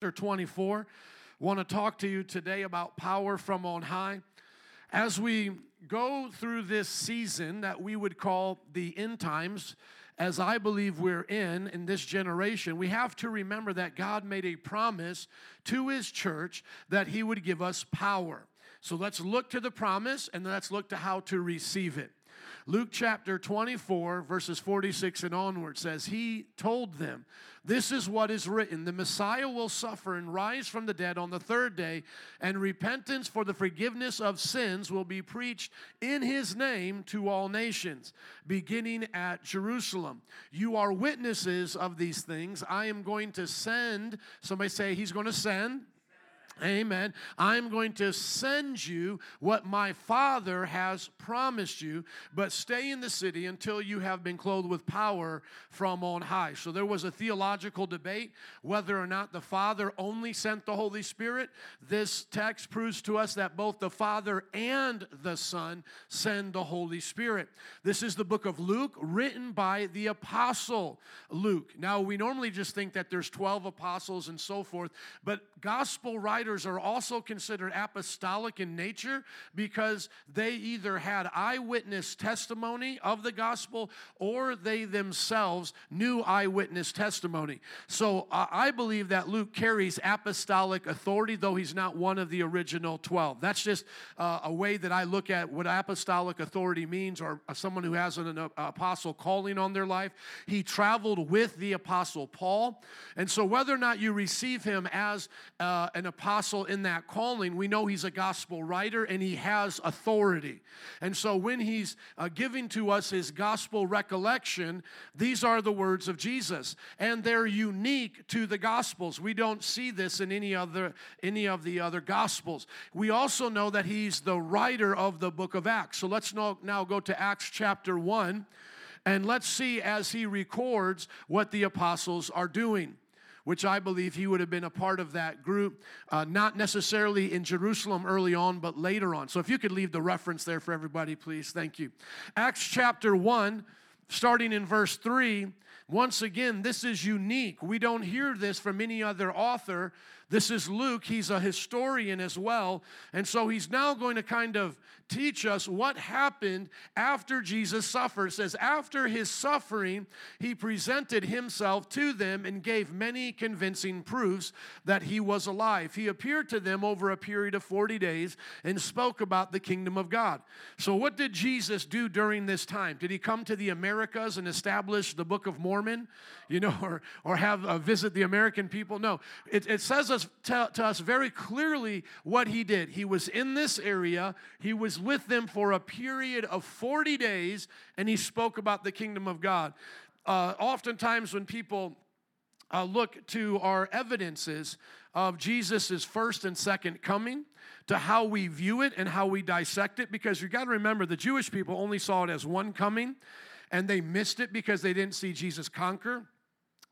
chapter 24. Want to talk to you today about power from on high. As we go through this season that we would call the end times, as I believe we're in in this generation, we have to remember that God made a promise to his church that he would give us power. So let's look to the promise and let's look to how to receive it. Luke chapter 24, verses 46 and onward says, He told them, This is what is written the Messiah will suffer and rise from the dead on the third day, and repentance for the forgiveness of sins will be preached in His name to all nations, beginning at Jerusalem. You are witnesses of these things. I am going to send, somebody say, He's going to send Amen. I'm going to send you what my Father has promised you, but stay in the city until you have been clothed with power from on high. So there was a theological debate whether or not the Father only sent the Holy Spirit. This text proves to us that both the Father and the Son send the Holy Spirit. This is the book of Luke, written by the Apostle Luke. Now, we normally just think that there's 12 apostles and so forth, but gospel writers writers are also considered apostolic in nature because they either had eyewitness testimony of the gospel or they themselves knew eyewitness testimony. So uh, I believe that Luke carries apostolic authority, though he's not one of the original 12. That's just uh, a way that I look at what apostolic authority means, or uh, someone who has an, apostle calling on their life. He traveled with the apostle Paul. And so whether or not you receive him as an apostle, apostle in that calling, we know he's a gospel writer and he has authority. And so when he's uh, giving to us his gospel recollection, these are the words of Jesus. And they're unique to the gospels. We don't see this in any other any of the other gospels. We also know that he's the writer of the book of Acts. So let's now, now go to Acts chapter 1 and let's see as he records what the apostles are doing which I believe he would have been a part of that group, uh, not necessarily in Jerusalem early on, but later on. So if you could leave the reference there for everybody, please. Thank you. Acts chapter 1, starting in verse 3. Once again, this is unique. We don't hear this from any other author. This is Luke. He's a historian as well. And so he's now going to kind of teach us what happened after Jesus suffered. It says, After his suffering, he presented himself to them and gave many convincing proofs that he was alive. He appeared to them over a period of 40 days and spoke about the kingdom of God. So, what did Jesus do during this time? Did he come to the Americas and establish the Book of Mormon, you know, or, or have a visit the American people? No. It, it says us, to, to us very clearly what he did. He was in this area, he was with them for a period of 40 days and he spoke about the kingdom of God. Uh, oftentimes, when people uh, look to our evidences of Jesus' first and second coming, to how we view it and how we dissect it, because you got to remember the Jewish people only saw it as one coming and they missed it because they didn't see Jesus conquer.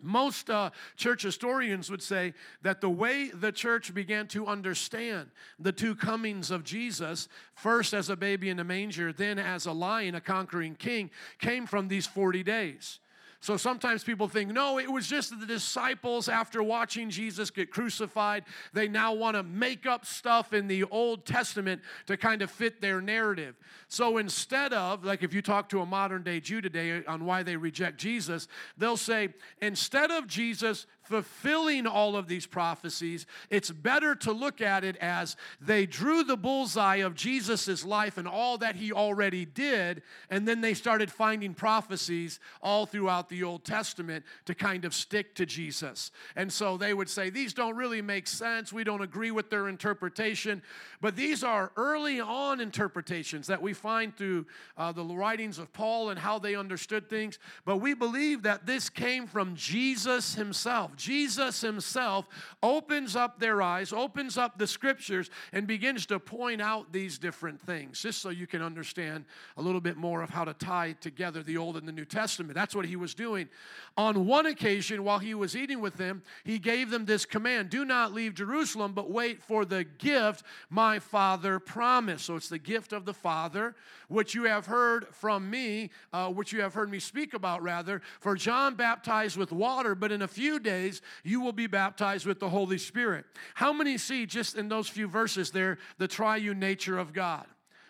Most uh, church historians would say that the way the church began to understand the two comings of Jesus, first as a baby in a manger, then as a lion, a conquering king, came from these 40 days. So sometimes people think, no, it was just the disciples after watching Jesus get crucified. They now want to make up stuff in the Old Testament to kind of fit their narrative. So instead of, like if you talk to a modern day Jew today on why they reject Jesus, they'll say, instead of Jesus fulfilling all of these prophecies, it's better to look at it as they drew the bullseye of Jesus' life and all that he already did, and then they started finding prophecies all throughout the Old Testament to kind of stick to Jesus. And so they would say, These don't really make sense. We don't agree with their interpretation. But these are early on interpretations that we find through uh, the writings of Paul and how they understood things. But we believe that this came from Jesus himself. Jesus himself opens up their eyes, opens up the scriptures, and begins to point out these different things, just so you can understand a little bit more of how to tie together the Old and the New Testament. That's what he was doing. On one occasion, while he was eating with them, he gave them this command Do not leave Jerusalem, but wait for the gift my Father promised. So it's the gift of the Father, which you have heard from me, uh, which you have heard me speak about, rather. For John baptized with water, but in a few days, days, you will be baptized with the Holy Spirit. How many see just in those few verses there the triune nature of God?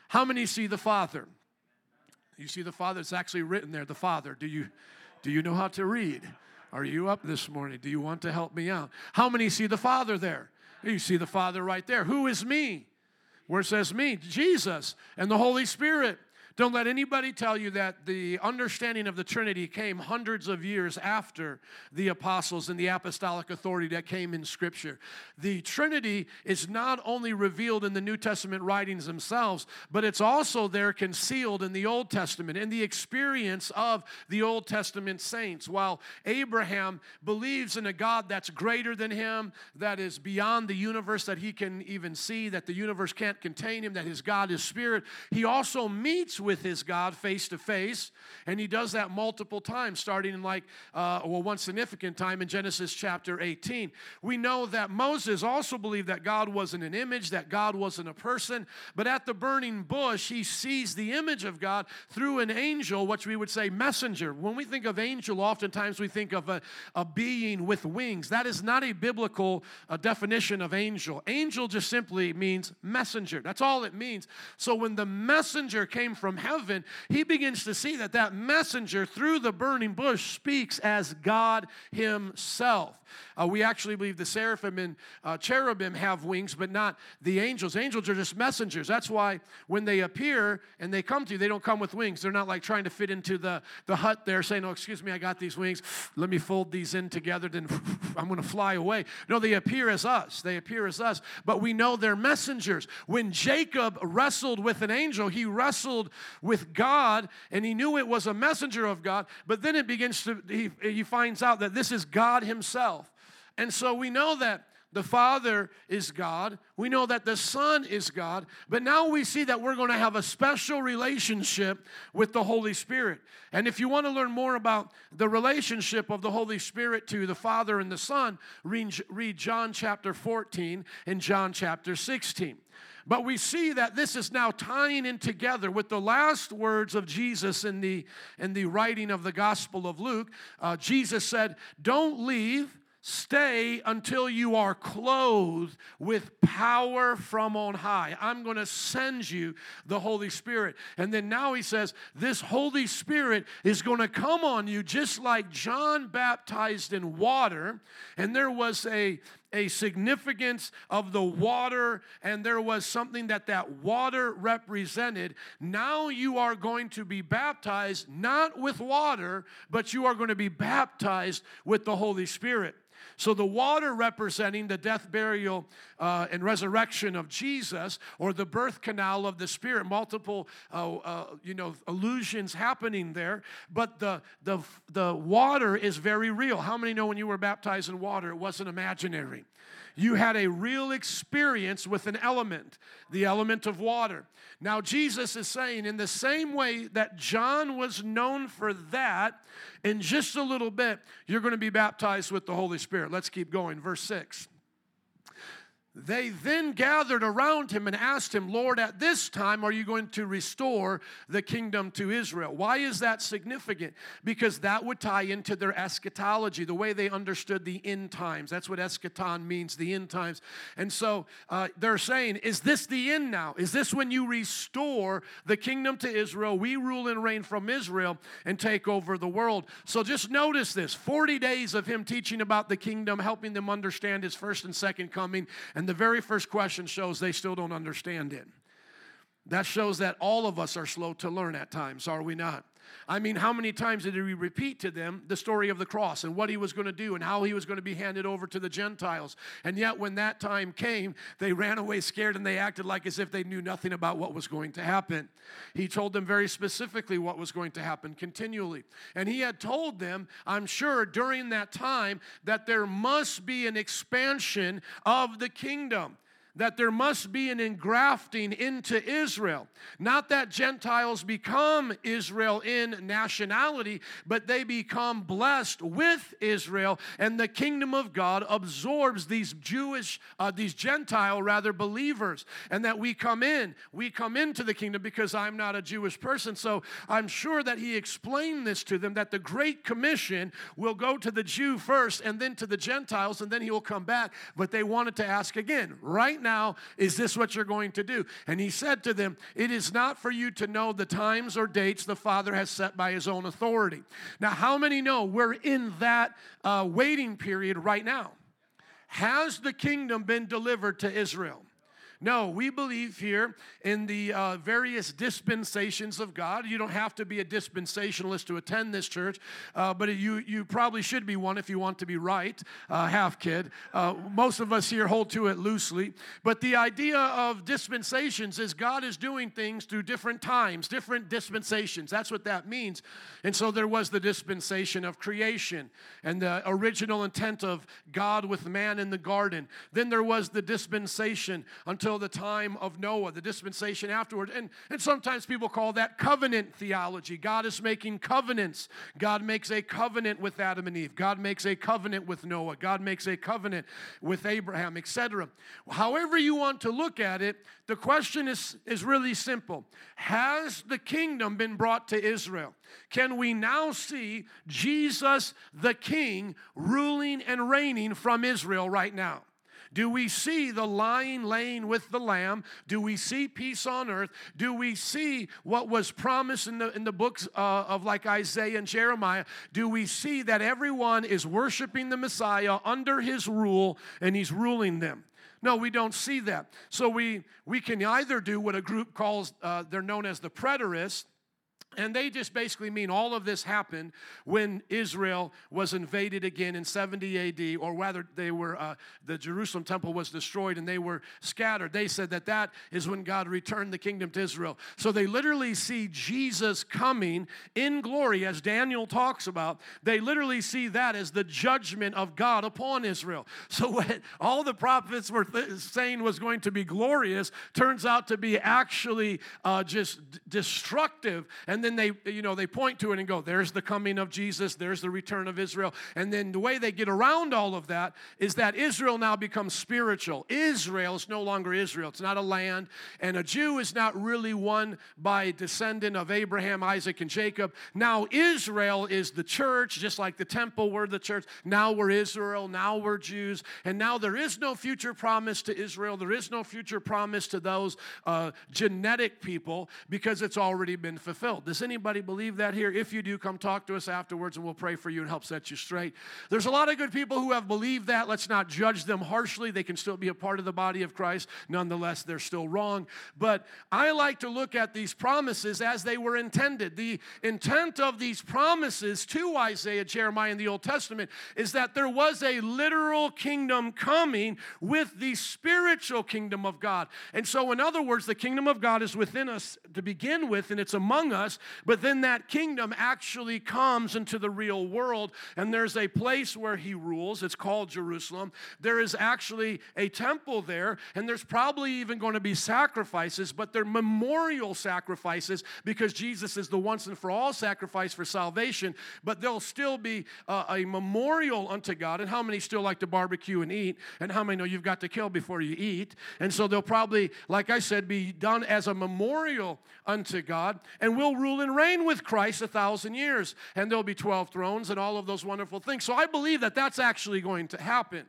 How many see the Father? You see the Father? It's actually written there, the Father. Do you, do you know how to read? Are you up this morning? Do you want to help me out? How many see the Father there? You see the Father right there. Who is me? Where it says me? Jesus and the Holy Spirit. Don't let anybody tell you that the understanding of the Trinity came hundreds of years after the apostles and the apostolic authority that came in Scripture. The Trinity is not only revealed in the New Testament writings themselves, but it's also there concealed in the Old Testament, in the experience of the Old Testament saints. While Abraham believes in a God that's greater than him, that is beyond the universe that he can even see, that the universe can't contain him, that his God is spirit, he also meets with his God face to face. And he does that multiple times, starting in like, uh, well, one significant time in Genesis chapter 18. We know that Moses also believed that God wasn't an image, that God wasn't a person. But at the burning bush, he sees the image of God through an angel, which we would say messenger. When we think of angel, oftentimes we think of a, a being with wings. That is not a biblical uh, definition of angel. Angel just simply means messenger. That's all it means. So when the messenger came from from heaven, he begins to see that that messenger through the burning bush speaks as God himself. Uh, we actually believe the seraphim and uh, cherubim have wings, but not the angels. Angels are just messengers. That's why when they appear and they come to you, they don't come with wings. They're not like trying to fit into the, the hut there saying, Oh, excuse me, I got these wings. Let me fold these in together, then I'm going to fly away. No, they appear as us. They appear as us, but we know they're messengers. When Jacob wrestled with an angel, he wrestled with God and he knew it was a messenger of God, but then it begins to, he, he finds out that this is God himself. And so we know that the Father is God. We know that the Son is God. But now we see that we're going to have a special relationship with the Holy Spirit. And if you want to learn more about the relationship of the Holy Spirit to the Father and the Son, read, John chapter 14 and John chapter 16. But we see that this is now tying in together with the last words of Jesus in the, in the writing of the Gospel of Luke. Uh, Jesus said, Don't leave Stay until you are clothed with power from on high. I'm going to send you the Holy Spirit. And then now he says, This Holy Spirit is going to come on you just like John baptized in water. And there was a, a significance of the water and there was something that that water represented now you are going to be baptized not with water but you are going to be baptized with the holy spirit so the water representing the death, burial, uh, and resurrection of Jesus, or the birth canal of the Spirit, multiple uh, uh, you know illusions happening there. But the the the water is very real. How many know when you were baptized in water, it wasn't imaginary? You had a real experience with an element, the element of water. Now, Jesus is saying, in the same way that John was known for that, in just a little bit, you're going to be baptized with the Holy Spirit. Let's keep going. Verse 6. They then gathered around him and asked him, Lord, at this time are you going to restore the kingdom to Israel? Why is that significant? Because that would tie into their eschatology, the way they understood the end times. That's what eschaton means, the end times. And so uh, they're saying, Is this the end now? Is this when you restore the kingdom to Israel? We rule and reign from Israel and take over the world. So just notice this 40 days of him teaching about the kingdom, helping them understand his first and second coming. And and the very first question shows they still don't understand it. That shows that all of us are slow to learn at times, are we not? I mean, how many times did he repeat to them the story of the cross and what he was going to do and how he was going to be handed over to the Gentiles? And yet, when that time came, they ran away scared and they acted like as if they knew nothing about what was going to happen. He told them very specifically what was going to happen continually. And he had told them, I'm sure, during that time, that there must be an expansion of the kingdom that there must be an engrafting into Israel. Not that Gentiles become Israel in nationality, but they become blessed with Israel, and the kingdom of God absorbs these Jewish, uh, these Gentile rather believers, and that we come in. We come into the kingdom because I'm not a Jewish person, so I'm sure that he explained this to them that the Great Commission will go to the Jew first and then to the Gentiles, and then he will come back. But they wanted to ask again, right now, is this what you're going to do? And he said to them, It is not for you to know the times or dates the Father has set by his own authority. Now, how many know we're in that uh, waiting period right now? Has the kingdom been delivered to Israel? No, we believe here in the uh, various dispensations of God. You don't have to be a dispensationalist to attend this church, uh, but you, you probably should be one if you want to be right, uh, half kid. Uh, most of us here hold to it loosely. But the idea of dispensations is God is doing things through different times, different dispensations. That's what that means. And so there was the dispensation of creation and the original intent of God with man in the garden. Then there was the dispensation until until the time of Noah, the dispensation afterward. And, and sometimes people call that covenant theology. God is making covenants. God makes a covenant with Adam and Eve. God makes a covenant with Noah. God makes a covenant with Abraham, etc. However, you want to look at it, the question is, is really simple Has the kingdom been brought to Israel? Can we now see Jesus the King ruling and reigning from Israel right now? Do we see the lion laying with the lamb? Do we see peace on earth? Do we see what was promised in the, in the books uh, of like Isaiah and Jeremiah? Do we see that everyone is worshiping the Messiah under his rule and he's ruling them? No, we don't see that. So we, we can either do what a group calls, uh, they're known as the preterists, and they just basically mean all of this happened when Israel was invaded again in 70 AD, or whether they were, uh, the Jerusalem temple was destroyed and they were scattered. They said that that is when God returned the kingdom to Israel. So they literally see Jesus coming in glory, as Daniel talks about. They literally see that as the judgment of God upon Israel. So what all the prophets were th- saying was going to be glorious turns out to be actually uh, just d- destructive. And then they, you know, they point to it and go, there's the coming of Jesus, there's the return of Israel. And then the way they get around all of that is that Israel now becomes spiritual. Israel is no longer Israel, it's not a land. And a Jew is not really one by descendant of Abraham, Isaac, and Jacob. Now Israel is the church, just like the temple were the church. Now we're Israel, now we're Jews. And now there is no future promise to Israel, there is no future promise to those uh, genetic people because it's already been fulfilled. Does anybody believe that here? If you do, come talk to us afterwards and we'll pray for you and help set you straight. There's a lot of good people who have believed that. Let's not judge them harshly. They can still be a part of the body of Christ. Nonetheless, they're still wrong. But I like to look at these promises as they were intended. The intent of these promises to Isaiah, Jeremiah, in the Old Testament is that there was a literal kingdom coming with the spiritual kingdom of God. And so, in other words, the kingdom of God is within us to begin with, and it's among us, but then that kingdom actually comes into the real world, and there's a place where he rules. It's called Jerusalem. There is actually a temple there, and there's probably even going to be sacrifices, but they're memorial sacrifices because Jesus is the once and for all sacrifice for salvation. But there'll still be a memorial unto God. And how many still like to barbecue and eat? And how many know you've got to kill before you eat? And so they'll probably, like I said, be done as a memorial unto God, and we'll rule and reign with Christ a thousand years, and there'll be 12 thrones and all of those wonderful things. So I believe that that's actually going to happen.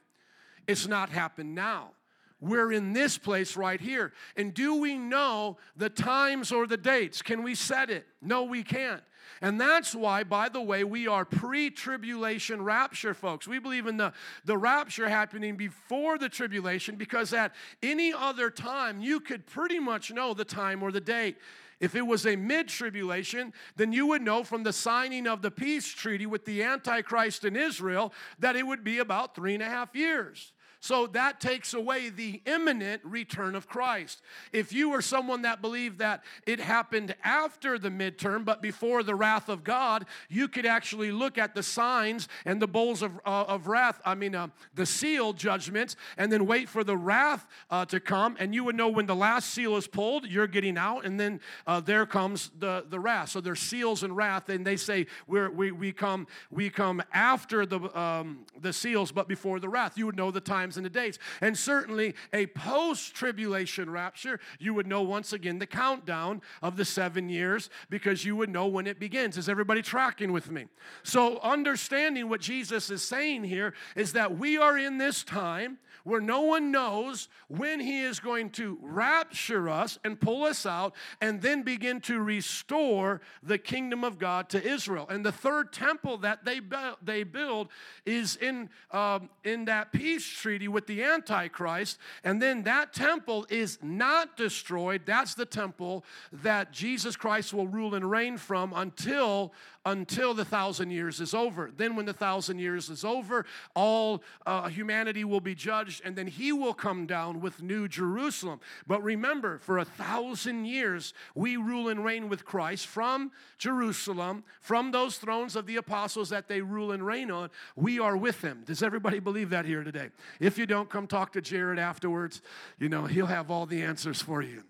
It's not happened now. We're in this place right here. And do we know the times or the dates? Can we set it? No, we can't. And that's why, by the way, we are pre tribulation rapture, folks. We believe in the, the rapture happening before the tribulation because at any other time, you could pretty much know the time or the date. If it was a mid tribulation, then you would know from the signing of the peace treaty with the Antichrist in Israel that it would be about three and a half years. So that takes away the imminent return of Christ. If you were someone that believed that it happened after the midterm, but before the wrath of God, you could actually look at the signs and the bowls of, uh, of wrath, I mean, uh, the seal judgments, and then wait for the wrath uh, to come, and you would know when the last seal is pulled, you're getting out, and then uh, there comes the, the wrath. So there's seals and wrath, and they say we're, we, we, come, we come after the, um, the seals, but before the wrath. You would know the times and the dates. And certainly a post tribulation rapture, you would know once again the countdown of the seven years because you would know when it begins. Is everybody tracking with me? So, understanding what Jesus is saying here is that we are in this time where no one knows when he is going to rapture us and pull us out and then begin to restore the kingdom of God to Israel. And the third temple that they, they build is in, um, in that peace treaty with the Antichrist. And then that temple is not destroyed. That's the temple that Jesus Christ will rule and reign from until until the thousand years is over. Then, when the thousand years is over, all uh, humanity will be judged, and then he will come down with New Jerusalem. But remember, for a thousand years, we rule and reign with Christ from Jerusalem, from those thrones of the apostles that they rule and reign on. We are with him. Does everybody believe that here today? If you don't, come talk to Jared afterwards. You know, he'll have all the answers for you.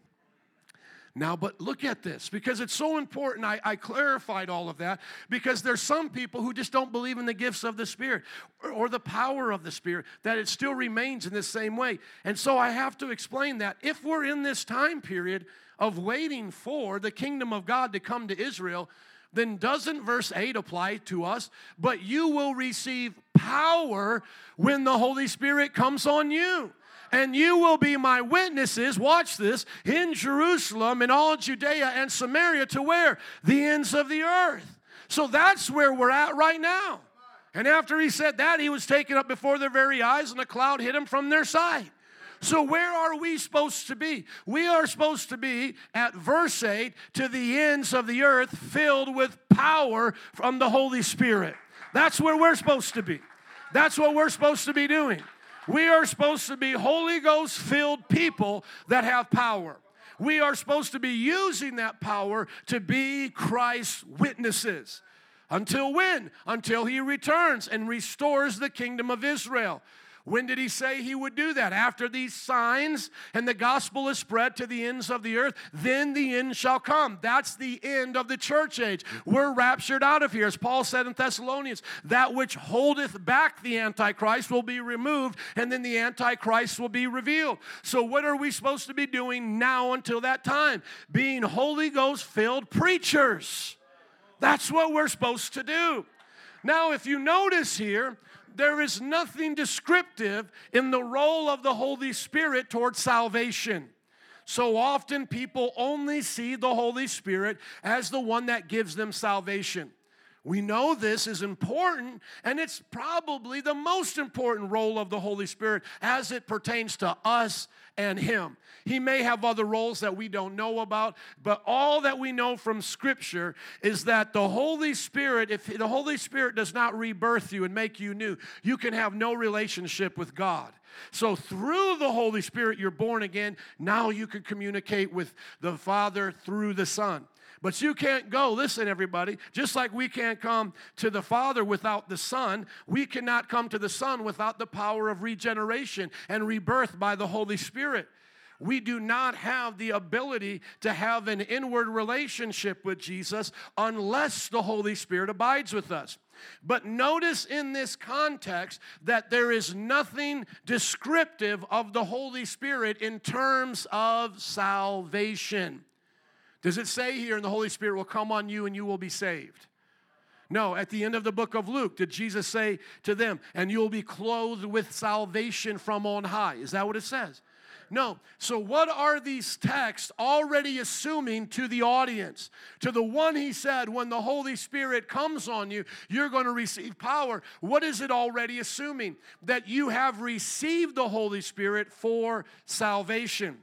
Now, but look at this because it's so important. I, I, clarified all of that because there's some people who just don't believe in the gifts of the Spirit or, or, the power of the Spirit, that it still remains in the same way. And so I have to explain that if we're in this time period of waiting for the kingdom of God to come to Israel, then doesn't verse 8 apply to us? But you will receive power when the Holy Spirit comes on you and you will be my witnesses, watch this, in Jerusalem and all Judea and Samaria to where? The ends of the earth. So that's where we're at right now. And after he said that, he was taken up before their very eyes, and a cloud hid him from their sight. So, where are we supposed to be? We are supposed to be at verse 8 to the ends of the earth, filled with power from the Holy Spirit. That's where we're supposed to be. That's what we're supposed to be doing. We are supposed to be Holy Ghost filled people that have power. We are supposed to be using that power to be Christ's witnesses. Until when? Until he returns and restores the kingdom of Israel. When did he say he would do that? After these signs and the gospel is spread to the ends of the earth, then the end shall come. That's the end of the church age. We're raptured out of here. As Paul said in Thessalonians, that which holdeth back the Antichrist will be removed, and then the Antichrist will be revealed. So, what are we supposed to be doing now until that time? Being Holy Ghost filled preachers. That's what we're supposed to do. Now, if you notice here, there is nothing descriptive in the role of the Holy Spirit towards salvation. So often people only see the Holy Spirit as the one that gives them salvation. We know this is important, and it's probably the most important role of the Holy Spirit as it pertains to us and Him. He may have other roles that we don't know about, but all that we know from Scripture is that the Holy Spirit, if the Holy Spirit does not rebirth you and make you new, you can have no relationship with God. So, through the Holy Spirit, you're born again. Now you can communicate with the Father through the Son. But you can't go, listen, everybody, just like we can't come to the Father without the Son, we cannot come to the Son without the power of regeneration and rebirth by the Holy Spirit. We do not have the ability to have an inward relationship with Jesus unless the Holy Spirit abides with us. But notice in this context that there is nothing descriptive of the Holy Spirit in terms of salvation. Does it say here, and the Holy Spirit will come on you and you will be saved? No, at the end of the book of Luke, did Jesus say to them, and you'll be clothed with salvation from on high? Is that what it says? No. So, what are these texts already assuming to the audience? To the one he said, when the Holy Spirit comes on you, you're going to receive power. What is it already assuming? That you have received the Holy Spirit for salvation.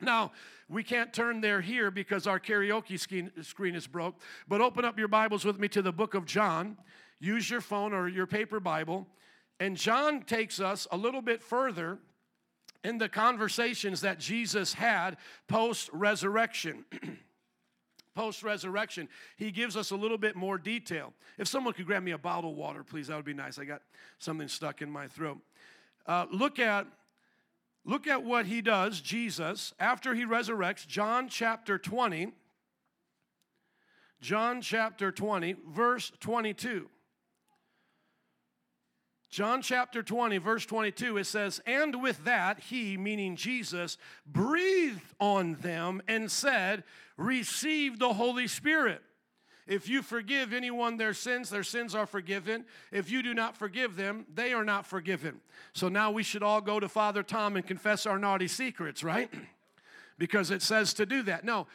Now, we can't turn there here because our karaoke screen is broke, but open up your Bibles with me to the book of John. Use your phone or your paper Bible And John takes us a little bit further in the conversations that Jesus had post resurrection. post resurrection, he gives us a little bit more detail. If someone could grab me a bottle of water, please, that would be nice. I got something stuck in my throat. Uh, look at look at what he does jesus after he resurrects john chapter 20 john chapter 20 verse 22 John chapter 20, verse 22, it says, And with that, he, meaning Jesus, breathed on them and said, Receive the Holy Spirit. If you forgive anyone their sins, their sins are forgiven. If you do not forgive them, they are not forgiven. So now we should all go to Father Tom and confess our naughty secrets, right? because it says to do that. No,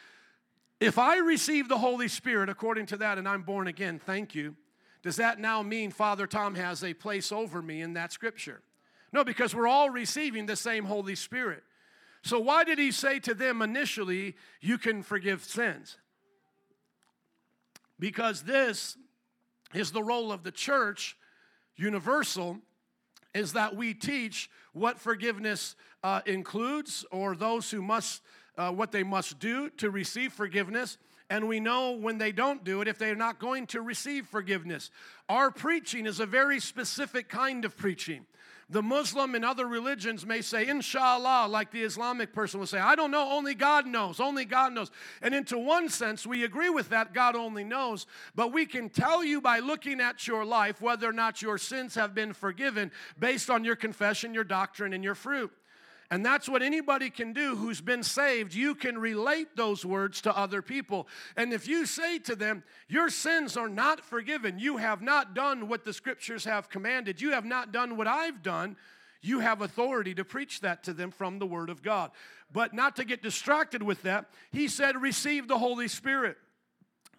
if I receive the Holy Spirit according to that and I'm born again, thank you does that now mean Father Tom has a place over me in that scripture? No, because we're all receiving the same Holy Spirit. So, why did he say to them initially, You can forgive sins? Because this is the role of the church, universal, is that we teach what forgiveness uh, includes or those who must, uh, what they must do to receive forgiveness and we know when they don't do it if they're not going to receive forgiveness. Our preaching is a very specific kind of preaching. The Muslim and other religions may say, inshallah, like the Islamic person will say, I don't know, only God knows, only God knows. And into one sense, we agree with that, God only knows. But we can tell you by looking at your life whether or not your sins have been forgiven based on your confession, your doctrine, and your fruit. And that's what anybody can do who's been saved. You can relate those words to other people. And if you say to them, Your sins are not forgiven, you have not done what the scriptures have commanded, you have not done what I've done, you have authority to preach that to them from the Word of God. But not to get distracted with that, he said, Receive the Holy Spirit.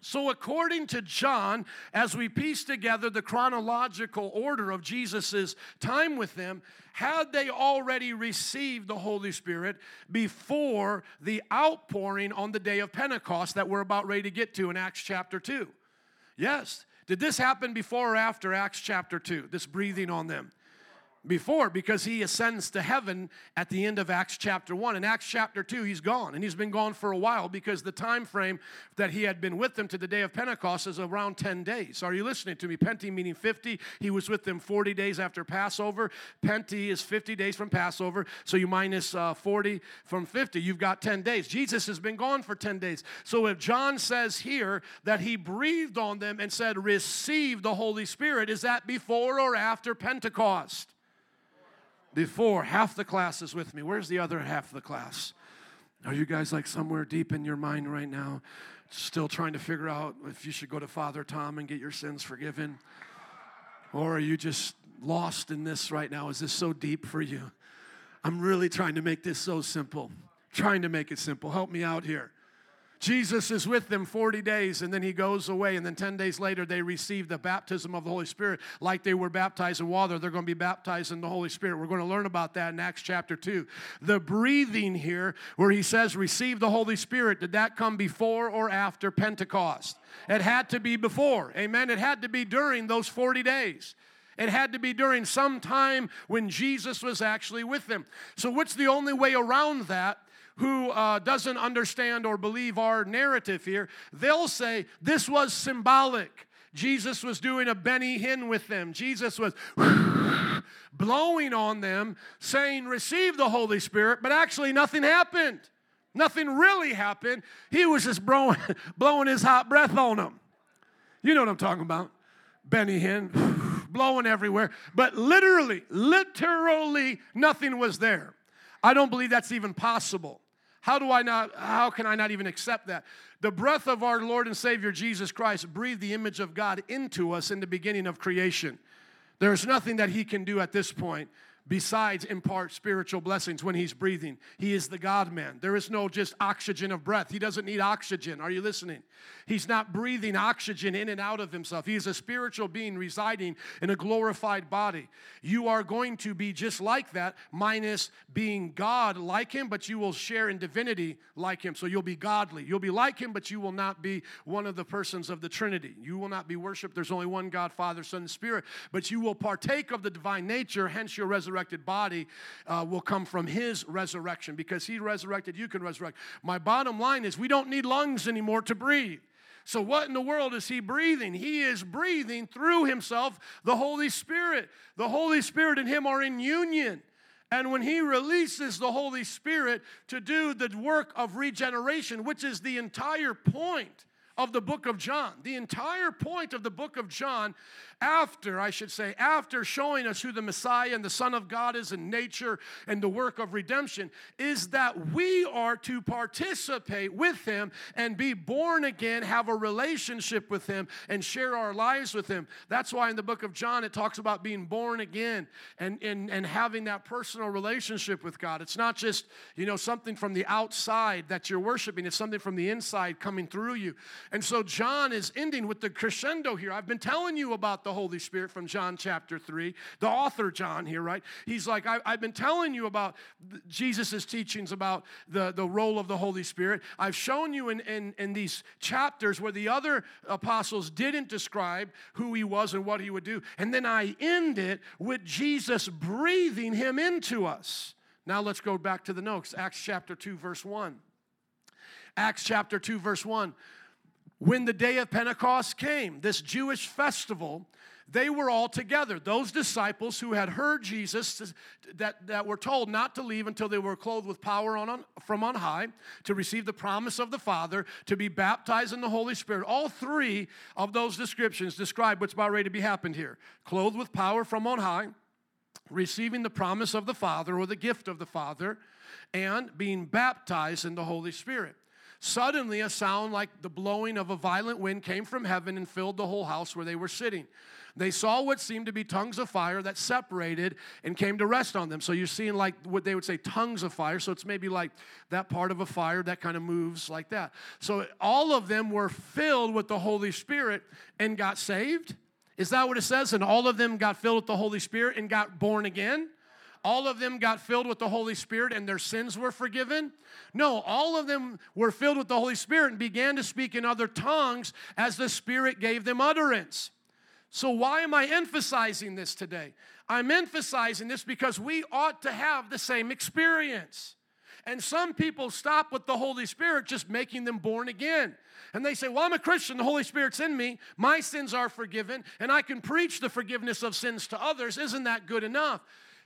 So, according to John, as we piece together the chronological order of Jesus' time with them, had they already received the Holy Spirit before the outpouring on the day of Pentecost that we're about ready to get to in Acts chapter 2? Yes. Did this happen before or after Acts chapter 2? This breathing on them? Before because he ascends to heaven at the end of acts chapter 1 in acts chapter 2 he's gone and he's been gone for a while because the time frame that he had been with them to the day of pentecost is around 10 days. Are you listening to me? Penti meaning 50 he was with them 40 days after passover. Penti is 50 days from passover so you minus, uh, 40 from 50 you've got 10 days. Jesus has been gone for 10 days. So if john says here that he breathed on them and said receive the holy spirit is that before or after pentecost before. Half the class is with me. Where's the other half of the class? Are you guys like somewhere deep in your mind right now, still trying to figure out if you should go to Father Tom and get your sins forgiven? Or are you just lost in this right now? Is this so deep for you? I'm really trying to make this so simple. Trying to make it simple. Help me out here. Jesus is with them 40 days and then he goes away. And then 10 days later, they receive the baptism of the Holy Spirit. Like they were baptized in water, they're going to be baptized in the Holy Spirit. We're going to learn about that in Acts chapter 2. The breathing here, where he says, receive the Holy Spirit, did that come before or after Pentecost? It had to be before. Amen. It had to be during those 40 days. It had to be during some time when Jesus was actually with them. So, what's the only way around that? Who uh, doesn't understand or believe our narrative here, they'll say this was symbolic. Jesus was doing a Benny Hinn with them. Jesus was blowing on them, saying, Receive the Holy Spirit, but actually nothing happened. Nothing really happened. He was just blowing, blowing his hot breath on them. You know what I'm talking about. Benny Hinn, blowing everywhere. But literally, literally, nothing was there. I don't believe that's even possible. How do I not, how can I not even accept that? The breath of our Lord and Savior Jesus Christ breathed the image of God into us in the beginning of creation. There's nothing that He can do at this point besides impart spiritual blessings when he's breathing. He is the God man. There is no just oxygen of breath. He doesn't need oxygen. Are you listening? He's not breathing oxygen in and out of himself. He is a spiritual being residing in a glorified body. You are going to be just like that, minus being God like him, but you will share in divinity like him. So you'll be godly. You'll be like him, but you will not be one of the persons of the Trinity. You will not be worshiped. There's only one God, Father, Son, and Spirit, but you will partake of the divine nature, hence your resurrected body uh, will come from his resurrection because he resurrected, you can resurrect. My bottom line is we don't need lungs anymore to breathe. So, what in the world is he breathing? He is breathing through himself the Holy Spirit. The Holy Spirit and him are in union. And when he releases the Holy Spirit to do the work of regeneration, which is the entire point of the book of John, the entire point of the book of John after, I should say, after showing us who the Messiah and the Son of God is in nature and the work of redemption, is that we are to participate with Him and be born again, have a relationship with Him, and share our lives with Him. That's why in the book of John it talks about being born again and, and, and having that personal relationship with God. It's not just, you know, something from the outside that you're worshiping, it's something from the inside coming through you. And so John is ending with the crescendo here. I've been telling you about the Holy Spirit from John chapter 3. The author, John, here, right? He's like, I, have been telling you about Jesus' teachings about the, the role of the Holy Spirit. I've shown you in, in, in these chapters where the other apostles didn't describe who he was and what he would do. And then I end it with Jesus breathing him into us. Now let's go back to the notes. Acts chapter 2, verse 1. Acts chapter 2, verse 1. When the day of Pentecost came, this Jewish festival, they were all together. Those disciples who had heard Jesus, that, that were told not to leave until they were clothed with power on, on, from on high, to receive the promise of the Father, to be baptized in the Holy Spirit. All three of those descriptions describe what's about ready to be happened here clothed with power from on high, receiving the promise of the Father or the gift of the Father, and being baptized in the Holy Spirit. Suddenly, a sound like the blowing of a violent wind came from heaven and filled the whole house where they were sitting. They saw what seemed to be tongues of fire that separated and came to rest on them. So you're seeing like what they would say tongues of fire. So it's maybe like that part of a fire that kind of moves like that. So all of them were filled with the Holy Spirit and got saved. Is that what it says? And all of them got filled with the Holy Spirit and got born again? All of them got filled with the Holy Spirit and their sins were forgiven? No, all of them were filled with the Holy Spirit and began to speak in other tongues as the Spirit gave them utterance. So, why am I emphasizing this today? I'm emphasizing this because we ought to have the same experience. And some people stop with the Holy Spirit just making them born again. And they say, Well, I'm a Christian, the Holy Spirit's in me, my sins are forgiven, and I can preach the forgiveness of sins to others. Isn't that good enough?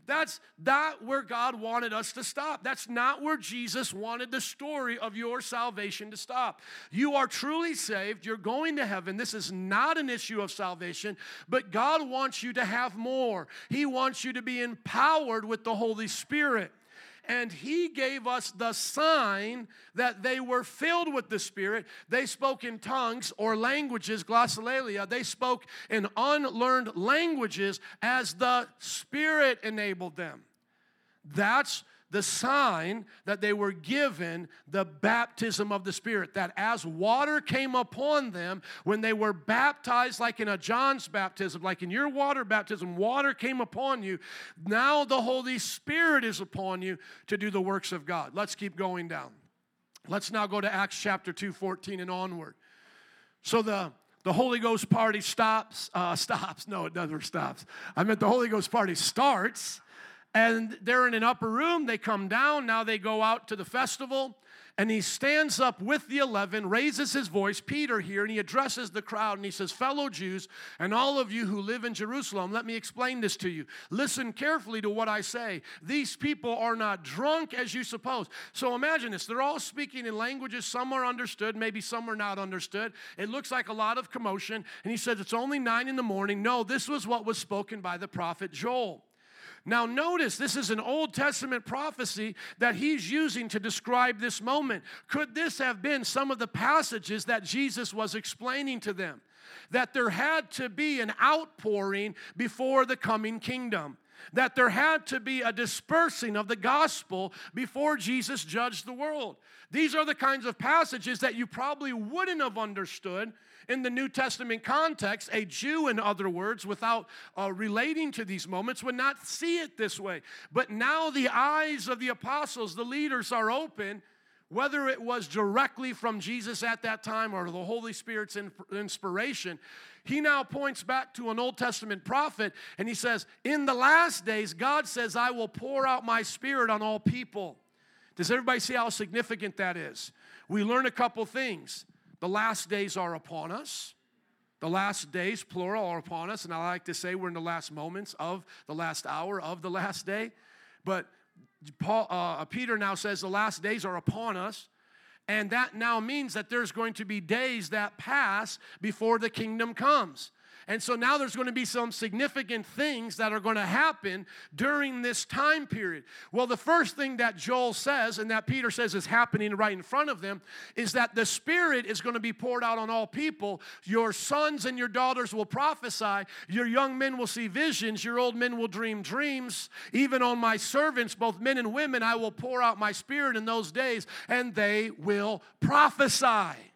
That's not where God wanted us to stop. That's not where Jesus wanted the story of your salvation to stop. You are truly saved. You're going to heaven. This is not an issue of salvation, but God wants you to have more. He wants you to be empowered with the Holy Spirit and he gave us the sign that they were filled with the Spirit. They spoke in tongues or languages, glossolalia. They spoke in unlearned languages as the Spirit enabled them. That's the sign that they were given the baptism of the Spirit. That as water came upon them, when they were baptized, like in a John's baptism, like in your water baptism, water came upon you. Now the Holy Spirit is upon you to do the works of God. Let's keep going down. Let's now go to Acts chapter 2, 14 and onward. So the the Holy Ghost party stops, uh, stops. No, it never stops. I meant the Holy Ghost party starts and they're in an upper room. They come down. Now they go out to the festival. And he stands up with the eleven, raises his voice, Peter here, and he addresses the crowd and he says, Fellow Jews, and all of you who live in Jerusalem, let me explain this to you. Listen carefully to what I say. These people are not drunk as you suppose. So imagine this. They're all speaking in languages. Some are understood, maybe some are not understood. It looks like a lot of commotion. And he says, It's only nine in the morning. No, this was what was spoken by the prophet Joel. Now, notice this is an Old Testament prophecy that he's using to describe this moment. Could this have been some of the passages that Jesus was explaining to them? That there had to be an outpouring before the coming kingdom. That there had to be a dispersing of the gospel before Jesus judged the world. These are the kinds of passages that you probably wouldn't have understood in the New Testament context. A Jew, in other words, without uh, relating to these moments, would not see it this way. But now the eyes of the apostles, the leaders, are open whether it was directly from Jesus at that time or the Holy Spirit's inspiration, he now points back to an Old Testament prophet and he says, In the last days, God says, I will pour out my spirit on all people. Does everybody see how significant that is? We learn a couple things. The last days are upon us. The last days, plural, are upon us. And I like to say we're in the last moments of the last hour of the last day. But Paul, uh, Peter now says the last days are upon us. And that now means that there's going to be days that pass before the kingdom comes. And so now there's going to be some significant things that are going to happen during this time period. Well, the first thing that Joel says and that Peter says is happening right in front of them is that the Spirit is going to be poured out on all people. Your sons and your daughters will prophesy, your young men will see visions, your old men will dream dreams. Even on my servants, both men and women, I will pour out my Spirit in those days, and they will prophesy.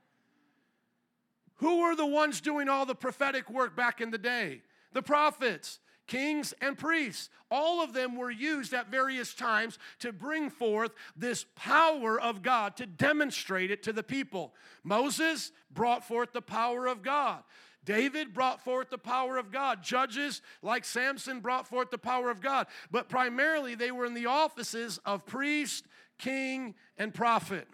Who were the ones doing all the prophetic work back in the day? The prophets, kings, and priests. All of them were used at various times to bring forth this power of God, to demonstrate it to the people. Moses brought forth the power of God. David brought forth the power of God. Judges like Samson brought forth the power of God. But primarily, they were in the offices of priest, king, and prophet.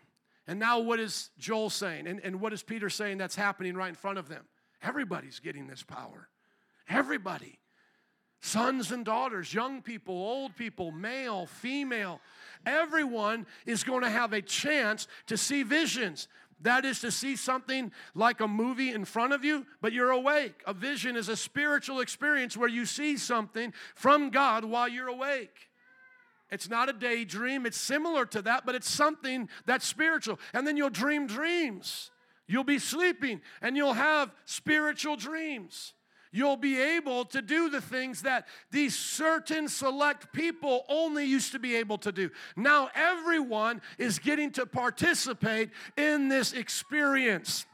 And now, what is Joel saying? And, and what is Peter saying that's happening right in front of them? Everybody's getting this power. Everybody. Sons and daughters, young people, old people, male, female. Everyone is going to have a chance to see visions. That is to see something like a movie in front of you, but you're awake. A vision is a spiritual experience where you see something from God while you're awake. It's not a daydream, it's similar to that, but it's something that's spiritual. And then you'll dream dreams. You'll be sleeping and you'll have spiritual dreams. You'll be able to do the things that these certain select people only used to be able to do. Now, everyone is getting to participate in this experience.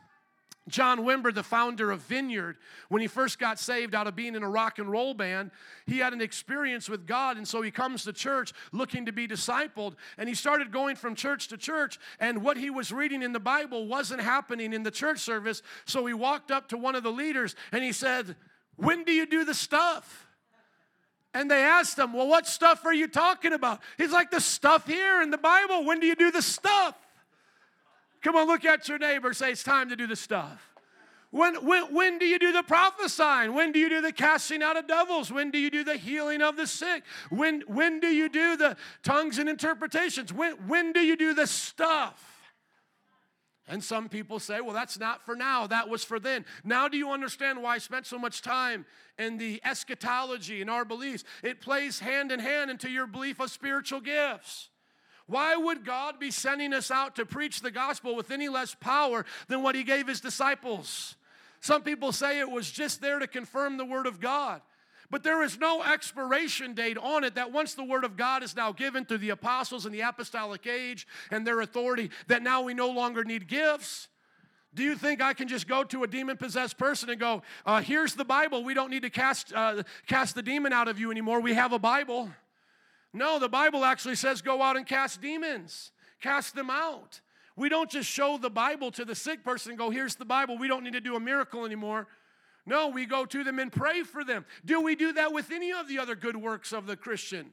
John Wimber, the founder of Vineyard, when he first got saved out of being in a rock and roll band, he had an experience with God. And so he comes to church looking to be discipled. And he started going from church to church. And what he was reading in the Bible wasn't happening in the church service. So he walked up to one of the leaders and he said, When do you do the stuff? And they asked him, Well, what stuff are you talking about? He's like, The stuff here in the Bible. When do you do the stuff? Come on, look at your neighbor. Say, it's time to do the stuff. When, when, when do you do the prophesying? When do you do the casting out of devils? When do you do the healing of the sick? When, when do you do the tongues and interpretations? When, when do you do the stuff? And some people say, well, that's not for now, that was for then. Now, do you understand why I spent so much time in the eschatology and our beliefs? It plays hand in hand into your belief of spiritual gifts. Why would God be sending us out to preach the gospel with any less power than what He gave His disciples? Some people say it was just there to confirm the Word of God. But there is no expiration date on it that once the Word of God is now given to the apostles in the apostolic age and their authority, that now we no longer need gifts. Do you think I can just go to a demon possessed person and go, uh, Here's the Bible. We don't need to cast, uh, cast the demon out of you anymore. We have a Bible. No, the Bible actually says go out and cast demons, cast them out. We don't just show the Bible to the sick person and go, here's the Bible. We don't need to do a miracle anymore. No, we go to them and pray for them. Do we do that with any of the other good works of the Christian?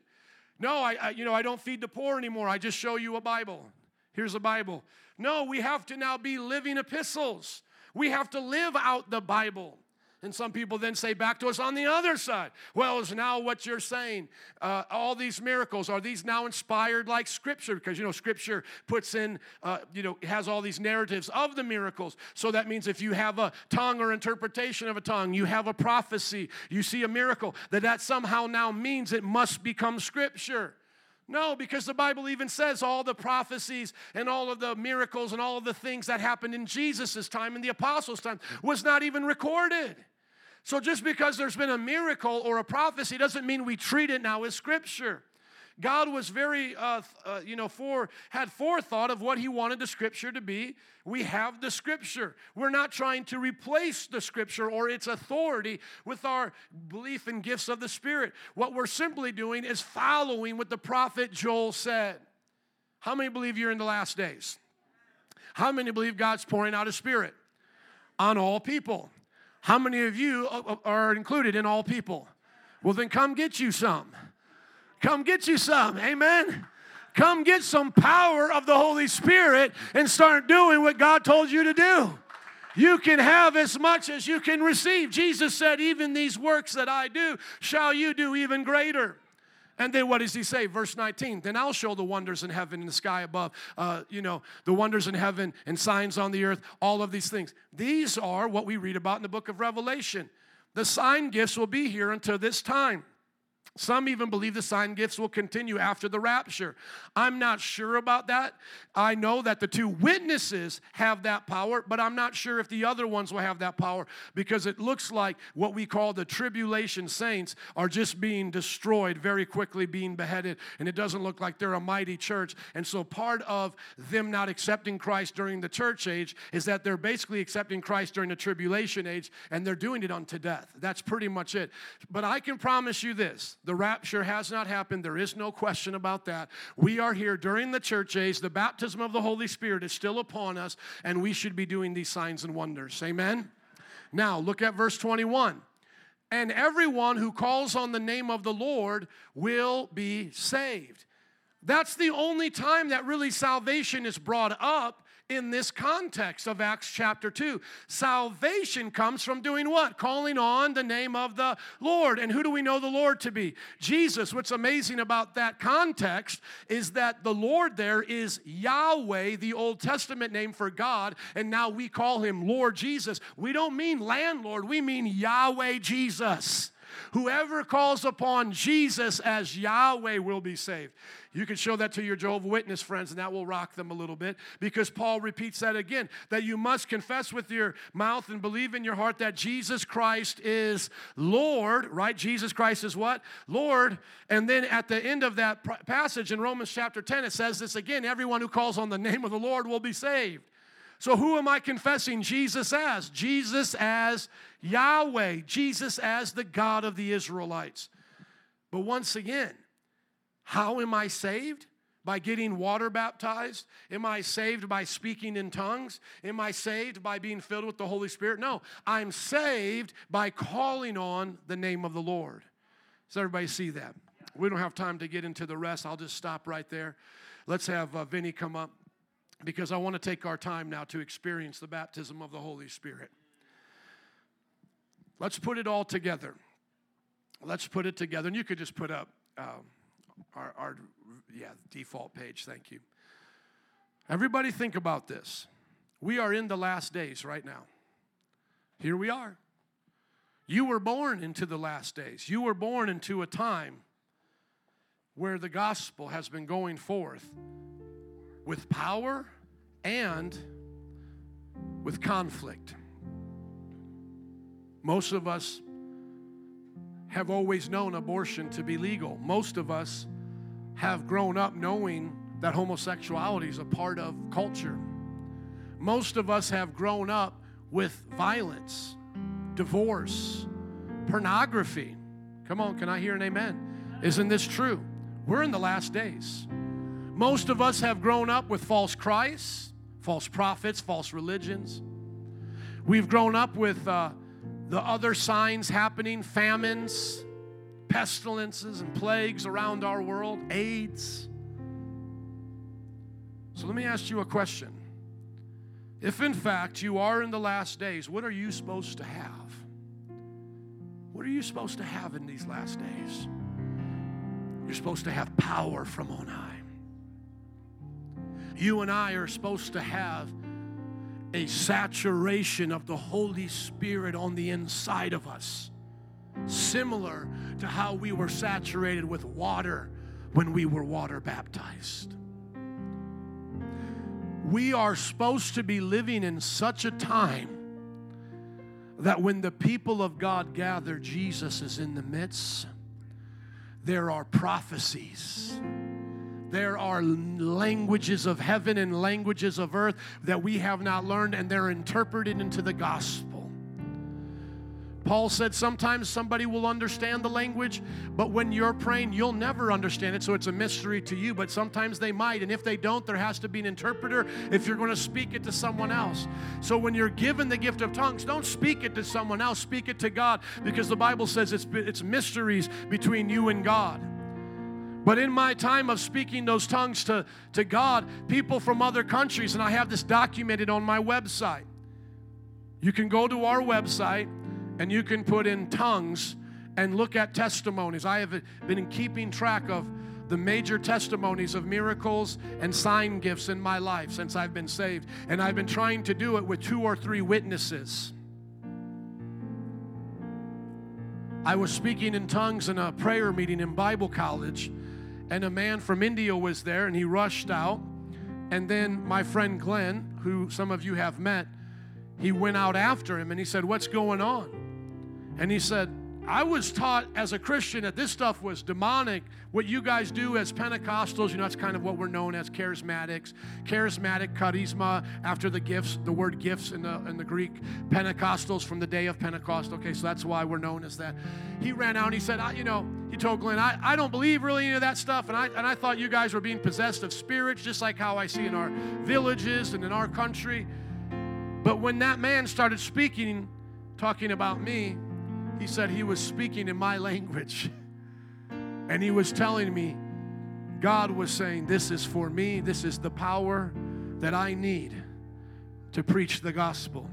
No, I, I, you know I don't feed the poor anymore. I just show you a Bible. Here's a Bible. No, we have to now be living epistles. We have to live out the Bible. And some people then say back to us on the other side, well, is now what you're saying, uh, all these miracles, are these now inspired like Scripture? Because, you know, Scripture puts in, uh, you know, has all these narratives of the miracles. So that means if you have a tongue or interpretation of a tongue, you have a prophecy, you see a miracle, that that somehow now means it must become Scripture. No, because the Bible even says all the prophecies and all of the miracles and all of the things that happened in Jesus' time and the apostles' time was not even recorded. So just because there's been a miracle or a prophecy doesn't mean we treat it now as scripture. God was very, uh, uh, you know, for had forethought of what He wanted the Scripture to be. We have the Scripture. We're not trying to replace the Scripture or its authority with our belief and gifts of the Spirit. What we're simply doing is following what the prophet Joel said. How many believe you're in the last days? How many believe God's pouring out His Spirit on all people? How many of you uh, uh, are included in all people? Well, then come get you some. Come get you some. Amen. Come get some power of the Holy Spirit and start doing what God told you to do. You can have as much as you can receive. Jesus said, Even these works that I do, shall you do even greater. And then what does he say? Verse 19. Then I'll show the wonders in heaven and the sky above, uh, you know, the wonders in heaven and signs on the earth, all of these things. These are what we read about in the book of Revelation. The sign gifts will be here until this time. Some even believe the sign gifts will continue after the rapture. I'm not sure about that. I know that the two witnesses have that power, but I'm not sure if the other ones will have that power because it looks like what we call the tribulation saints are just being destroyed very quickly, being beheaded, and it doesn't look like they're a mighty church. And so part of them not accepting Christ during the church age is that they're basically accepting Christ during the tribulation age and they're doing it unto death. That's pretty much it. But I can promise you this the rapture has not happened. There is no question about that. We are here during the church age. The baptism of the Holy Spirit is still upon us, and we should be doing these signs and wonders. Amen? Now, look at verse 21. And everyone who calls on the name of the Lord will be saved. That's the only time that really salvation is brought up in this context of Acts chapter 2. Salvation comes from doing what? Calling on the name of the Lord. And who do we know the Lord to be? Jesus. What's amazing about that context is that the Lord there is Yahweh, the Old Testament name for God, and now we call him Lord Jesus. We don't mean landlord, we mean Yahweh Jesus. Whoever calls upon Jesus as Yahweh will be saved. You can show that to your Jehovah Witness friends, and that will rock them a little bit because Paul repeats that again that you must confess with your mouth and believe in your heart that Jesus Christ is Lord, right? Jesus Christ is what? Lord. And then at the end of that passage in Romans chapter 10, it says this again everyone who calls on the name of the Lord will be saved. So, who am I confessing Jesus as? Jesus as Yahweh, Jesus as the God of the Israelites. But once again, how am I saved? By getting water baptized? Am I saved by speaking in tongues? Am I saved by being filled with the Holy Spirit? No, I'm saved by calling on the name of the Lord. Does everybody see that? We don't have time to get into the rest. I'll just stop right there. Let's have uh, Vinny come up because I want to take our time now to experience the baptism of the Holy Spirit. Let's put it all together. Let's put it together. And you could just put up um, our, our, yeah, default page. Thank you. Everybody think about this. We are in the last days right now. Here we are. You were born into the last days. You were born into a time where the gospel has been going forth with power and with conflict. Most of us have always known abortion to be legal. Most of us have grown up knowing that homosexuality is a part of culture. Most of us have grown up with violence, divorce, pornography. Come on, can I hear an amen? Isn't this true? We're in the last days. Most of us have grown up with false Christs, false prophets, false religions. We've grown up with uh, the other signs happening famines, pestilences, and plagues around our world, AIDS. So let me ask you a question. If in fact you are in the last days, what are you supposed to have? What are you supposed to have in these last days? You're supposed to have power from on high you and I are supposed to have a saturation of the Holy Spirit on the inside of us, similar to how we were saturated with water when we were water baptized. We are supposed to be living in such a time that when the people of God gather, Jesus is in the midst. There are prophecies. There are languages of heaven and languages of earth that we have not learned, and they're interpreted into the gospel. Paul said sometimes somebody will understand the language, but when you're praying, you'll never understand it, so it's a mystery to you, but sometimes they might. And if they don't, there has to be an interpreter if you're going to speak it to someone else. So when you're given the gift of tongues, don't speak it to someone else, speak it to God, because the Bible says it's, it's mysteries between you and God. But in my time of speaking those tongues to, to God, people from other countries, and I have this documented on my website. You can go to our website and you can put in tongues and look at testimonies. I have been keeping track of the major testimonies of miracles and sign gifts in my life since I've been saved. And I've been trying to do it with two or three witnesses. I was speaking in tongues in a prayer meeting in Bible college, and a man from India was there, and he rushed out. And then my friend Glenn, who some of you have met, he went out after him and he said, What's going on? And he said, I was taught as a Christian that this stuff was demonic. What you guys do as Pentecostals, you know, that's kind of what we're known as charismatics. Charismatic, charisma, after the gifts, the word gifts in the, in the Greek. Pentecostals from the day of Pentecost. Okay, so that's why we're known as that. He ran out and he said, I, you know, he told Glenn, I, I don't believe really any of that stuff. And I, and I thought you guys were being possessed of spirits, just like how I see in our villages and in our country. But when that man started speaking, talking about me, he said he was speaking in my language. And he was telling me, God was saying, This is for me, this is the power that I need to preach the gospel.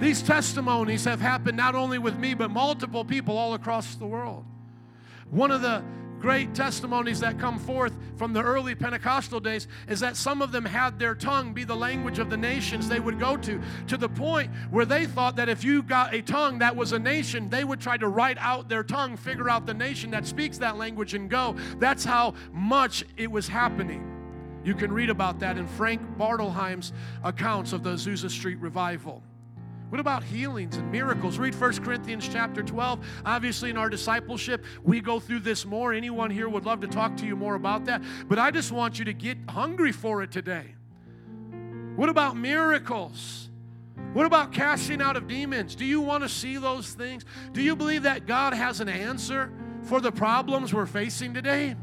These testimonies have happened not only with me, but multiple people all across the world. One of the great testimonies that come forth from the early Pentecostal days is that some of them had their tongue be the language of the nations they would go to, to the point where they thought that if you got a tongue that was a nation, they would try to write out their tongue, figure out the nation that speaks that language, and go. That's how much it was happening. You can read about that in Frank Bartleman's accounts of the Azusa Street revival. What about healings and miracles? Read 1 Corinthians chapter 12. Obviously, in our discipleship, we go through this more. Anyone here would love to talk to you more about that. But I just want you to get hungry for it today. What about miracles? What about casting out of demons? Do you want to see those things? Do you believe that God has an answer for the problems we're facing today?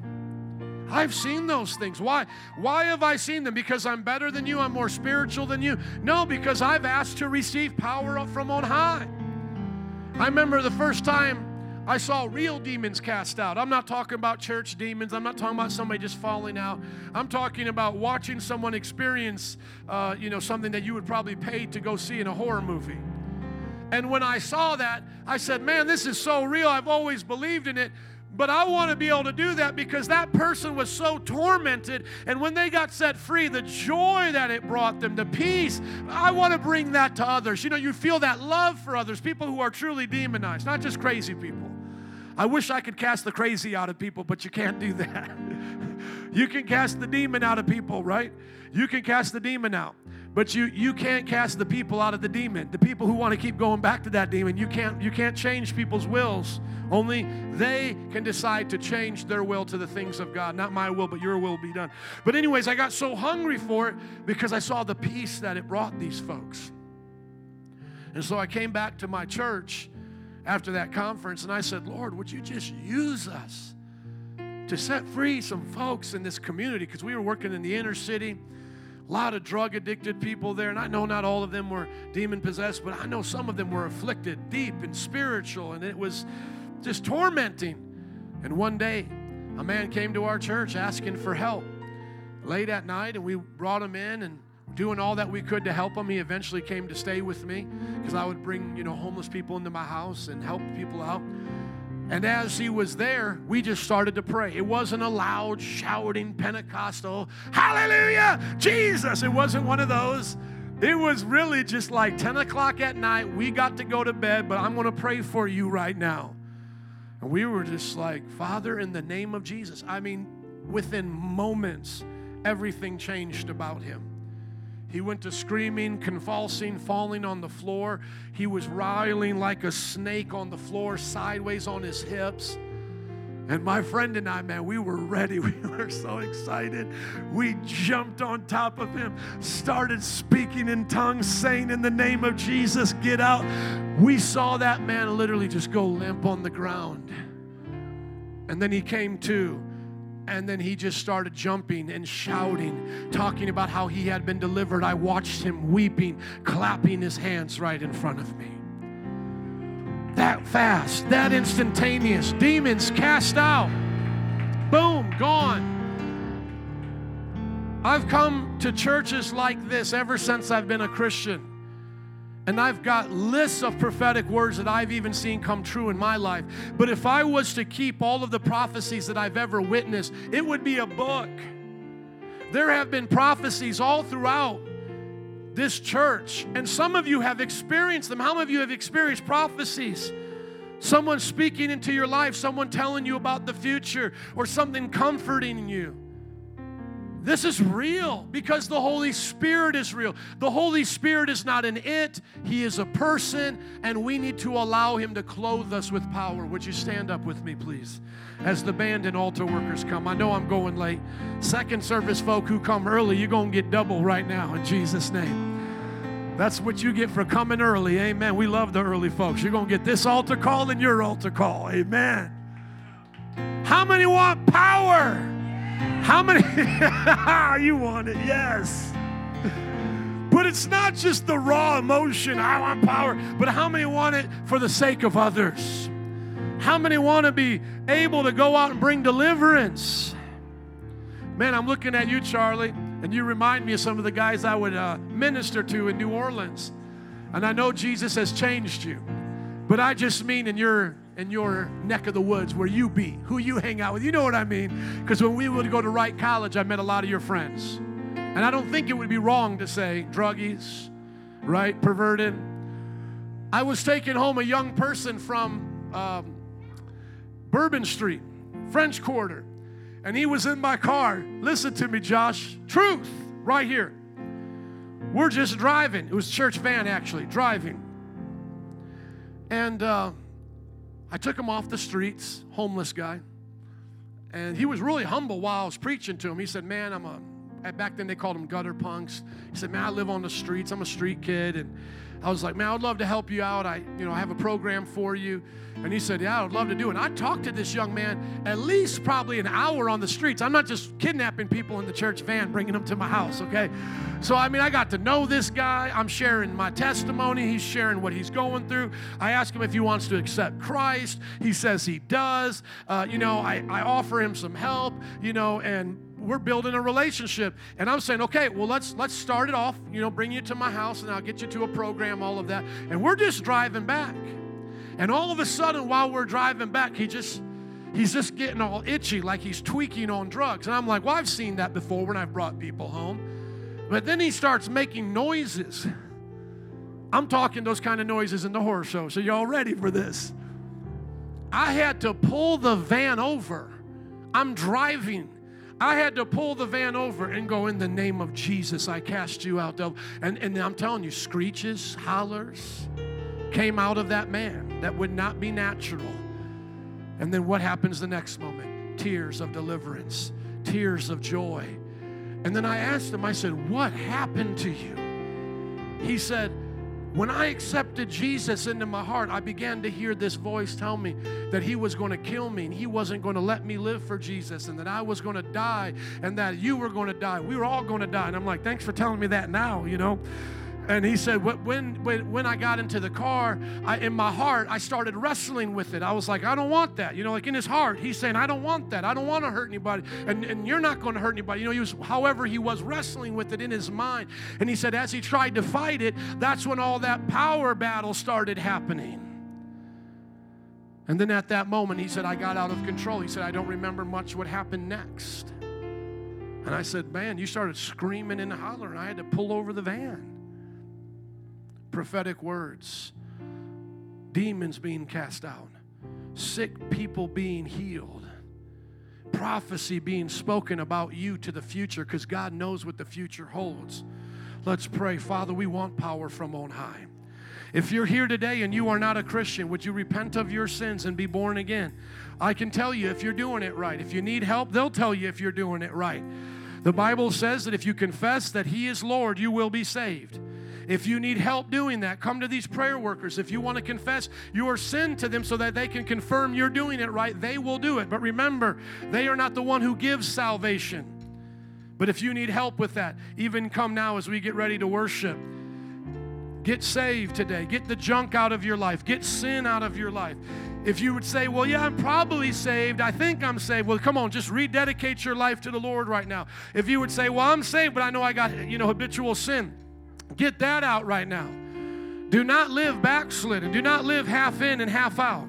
I've seen those things. Why? Why have I seen them? Because I'm better than you, I'm more spiritual than you. No, because I've asked to receive power from on high. I remember the first time I saw real demons cast out. I'm not talking about church demons. I'm not talking about somebody just falling out. I'm talking about watching someone experience, uh, you know, something that you would probably pay to go see in a horror movie. And when I saw that, I said, man, this is so real. I've always believed in it. But I want to be able to do that because that person was so tormented. And when they got set free, the joy that it brought them, the peace, I want to bring that to others. You know, you feel that love for others, people who are truly demonized, not just crazy people. I wish I could cast the crazy out of people, but you can't do that. you can cast the demon out of people, right? You can cast the demon out. But you you can't cast the people out of the demon. The people who want to keep going back to that demon, you can't you can't change people's wills. Only they can decide to change their will to the things of God. Not my will, but your will be done. But anyways, I got so hungry for it because I saw the peace that it brought these folks. And so I came back to my church after that conference and I said, "Lord, would you just use us to set free some folks in this community because we were working in the inner city." A lot of drug addicted people there. And I know not all of them were demon possessed, but I know some of them were afflicted deep and spiritual. And it was just tormenting. And one day, a man came to our church asking for help late at night, and we brought him in and doing all that we could to help him. He eventually came to stay with me because I would bring, you know, homeless people into my house and help people out. And as he was there, we just started to pray. It wasn't a loud, shouting Pentecostal, Hallelujah, Jesus. It wasn't one of those. It was really just like 10 o'clock at night. We got to go to bed, but I'm going to pray for you right now. And we were just like, Father, in the name of Jesus. I mean, within moments, everything changed about him. He went to screaming, convulsing, falling on the floor. He was writhing like a snake on the floor, sideways on his hips. And my friend and I, man, we were ready. We were so excited. We jumped on top of him, started speaking in tongues, saying, In the name of Jesus, get out. We saw that man literally just go limp on the ground. And then he came to. And then he just started jumping and shouting, talking about how he had been delivered. I watched him weeping, clapping his hands right in front of me that fast, that instantaneous. Demons cast out. Boom, gone. I've come to churches like this ever since I've been a Christian. And I've got lists of prophetic words that I've even seen come true in my life. But if I was to keep all of the prophecies that I've ever witnessed, it would be a book. There have been prophecies all throughout this church. And some of you have experienced them. How many of you have experienced prophecies? Someone speaking into your life, someone telling you about the future, or something comforting you. This is real because the Holy Spirit is real. The Holy Spirit is not an it, He is a person, and we need to allow Him to clothe us with power. Would you stand up with me, please? As the band and altar workers come. I know I'm going late. Second service folk who come early, you're going to get double right now in Jesus' name. That's what you get for coming early. Amen. We love the early folks. You're going to get this altar call and your altar call. Amen. How many want power? How many? you want it, yes. But it's not just the raw emotion, I want power, but how many want it for the sake of others? How many want to be able to go out and bring deliverance? Man, I'm looking at you, Charlie. And you remind me of some of the guys I would uh, minister to in New Orleans. And I know Jesus has changed you. But I just mean in your in your neck of the woods where you be, who you hang out with. You know what I mean? Because when we would go to Wright College, I met a lot of your friends. And I don't think it would be wrong to say druggies, right? Perverted. I was taking home a young person from um, Bourbon Street, French Quarter. And he was in my car. Listen to me, Josh. Truth, right here. We're just driving. It was church van, actually, driving. And uh, I took him off the streets, homeless guy. And he was really humble while I was preaching to him. He said, Man, I'm a, back then they called them gutter punks. He said, Man, I live on the streets. I'm a street kid. And I was like, Man, I'd love to help you out. I, you know, I have a program for you. And he said, Yeah, I'd love to do it. And I talked to this young man at least probably an hour on the streets. I'm not just kidnapping people in the church van, bringing them to my house, okay? So, I mean, I got to know this guy. I'm sharing my testimony. He's sharing what he's going through. I ask him if he wants to accept Christ. He says he does. Uh, you know, I, I offer him some help, you know, and we're building a relationship and i'm saying okay well let's let's start it off you know bring you to my house and i'll get you to a program all of that and we're just driving back and all of a sudden, while we're driving back, he just he's just getting all itchy, like he's tweaking on drugs. And I'm like, well, I've seen that before when I've brought people home. But then he starts making noises. I'm talking those kind of noises in the horror show, so y'all ready for this? I had to pull the van over. I'm driving. I had to pull the van over and go, In the name of Jesus, I cast you out, devil. And, and I'm telling you, screeches, hollers came out of that man that would not be natural. And then what happens the next moment? Tears of deliverance, tears of joy. And then I asked him, I said, What happened to you? He said, When I accepted Jesus into my heart, I began to hear this voice tell me that he was going to kill me and he wasn't going to let me live for Jesus and that I was going to die and that you were going to die. We were all going to die. And I'm like, Thanks for telling me that now, you know. And he said, when, when, when I got into the car, I, in my heart, I started wrestling with it. I was like, I don't want that. You know, like in his heart, he's saying, I don't want that. I don't want to hurt anybody. And, and you're not going to hurt anybody. You know, he was, however, he was wrestling with it in his mind. And he said, as he tried to fight it, that's when all that power battle started happening. And then at that moment, he said, I got out of control. He said, I don't remember much what happened next. And I said, Man, you started screaming and hollering. I had to pull over the van prophetic words, demons being cast out, sick people being healed, prophecy being spoken about you to the future because God knows what the future holds. Let's pray. Father, we want power from on high. If you're here today and you are not a Christian, would you repent of your sins and be born again? I can tell you if you're doing it right. If you need help, they'll tell you if you're doing it right. The Bible says that if you confess that He is Lord, you will be saved. If you need help doing that, come to these prayer workers. If you want to confess your sin to them so that they can confirm you're doing it right, they will do it. But remember, they are not the one who gives salvation. But if you need help with that, even come now as we get ready to worship. Get saved today. Get the junk out of your life. Get sin out of your life. If you would say, Well, yeah, I'm probably saved. I think I'm saved. Well, come on, just rededicate your life to the Lord right now. If you would say, Well, I'm saved, but I know I got, you know, habitual sin, get that out right now. Do not live backslidden. Do not live half in and half out.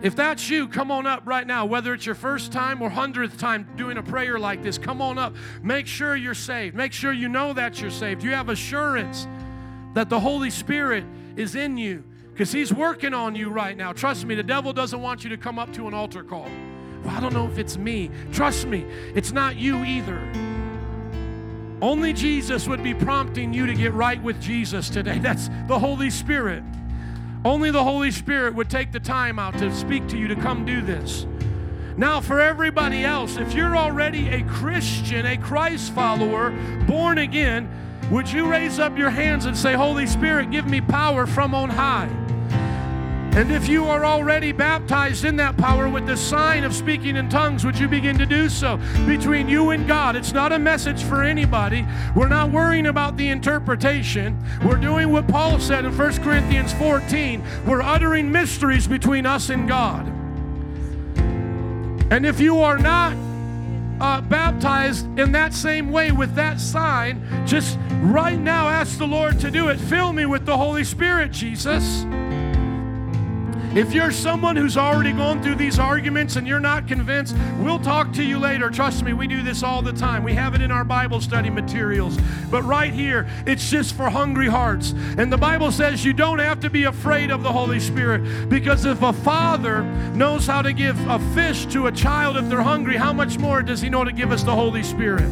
If that's you, come on up right now. Whether it's your first time or hundredth time doing a prayer like this, come on up. Make sure you're saved. Make sure you know that you're saved. You have assurance that the Holy Spirit is in you because He's working on you right now. Trust me, the devil doesn't want you to come up to an altar call. Well, I don't know if it's me. Trust me, it's not you either. Only Jesus would be prompting you to get right with Jesus today. That's the Holy Spirit. Only the Holy Spirit would take the time out to speak to you to come do this. Now, for everybody else, if you're already a Christian, a Christ follower, born again, would you raise up your hands and say, Holy Spirit, give me power from on high? And if you are already baptized in that power with the sign of speaking in tongues, would you begin to do so? Between you and God, it's not a message for anybody. We're not worrying about the interpretation. We're doing what Paul said in 1 Corinthians 14. We're uttering mysteries between us and God. And if you are not uh, baptized in that same way with that sign, just right now ask the Lord to do it. Fill me with the Holy Spirit, Jesus. If you're someone who's already gone through these arguments and you're not convinced, we'll talk to you later. Trust me, we do this all the time. We have it in our Bible study materials. But right here, it's just for hungry hearts. And the Bible says you don't have to be afraid of the Holy Spirit because if a father knows how to give a fish to a child if they're hungry, how much more does he know to give us the Holy Spirit?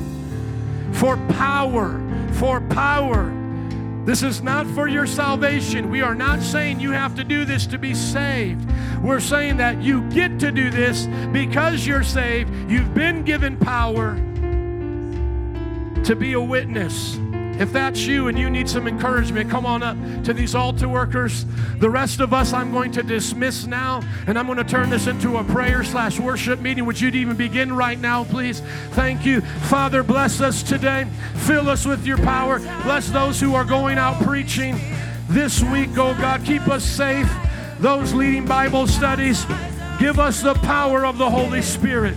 For power, for power. This is not for your salvation. We are not saying you have to do this to be saved. We're saying that you get to do this because you're saved. You've been given power to be a witness. If that's you and you need some encouragement, come on up to these altar workers. The rest of us, I'm going to dismiss now, and I'm going to turn this into a prayer slash worship meeting. Would you even begin right now, please? Thank you. Father, bless us today. Fill us with your power. Bless those who are going out preaching this week, oh God. Keep us safe. Those leading Bible studies, give us the power of the Holy Spirit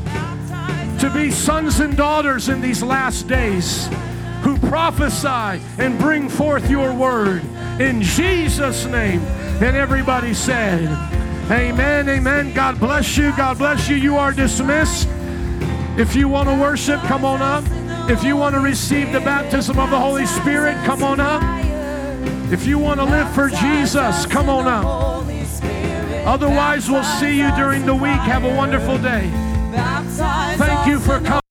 to be sons and daughters in these last days who prophesy and bring forth your word in Jesus' name. And everybody said, Amen, amen. God bless you. God bless you. You are dismissed. If you want to worship, come on up. If you want to receive the baptism of the Holy Spirit, come on up. If you want to live for Jesus, come on up. Otherwise, we'll see you during the week. Have a wonderful day. Thank you for coming.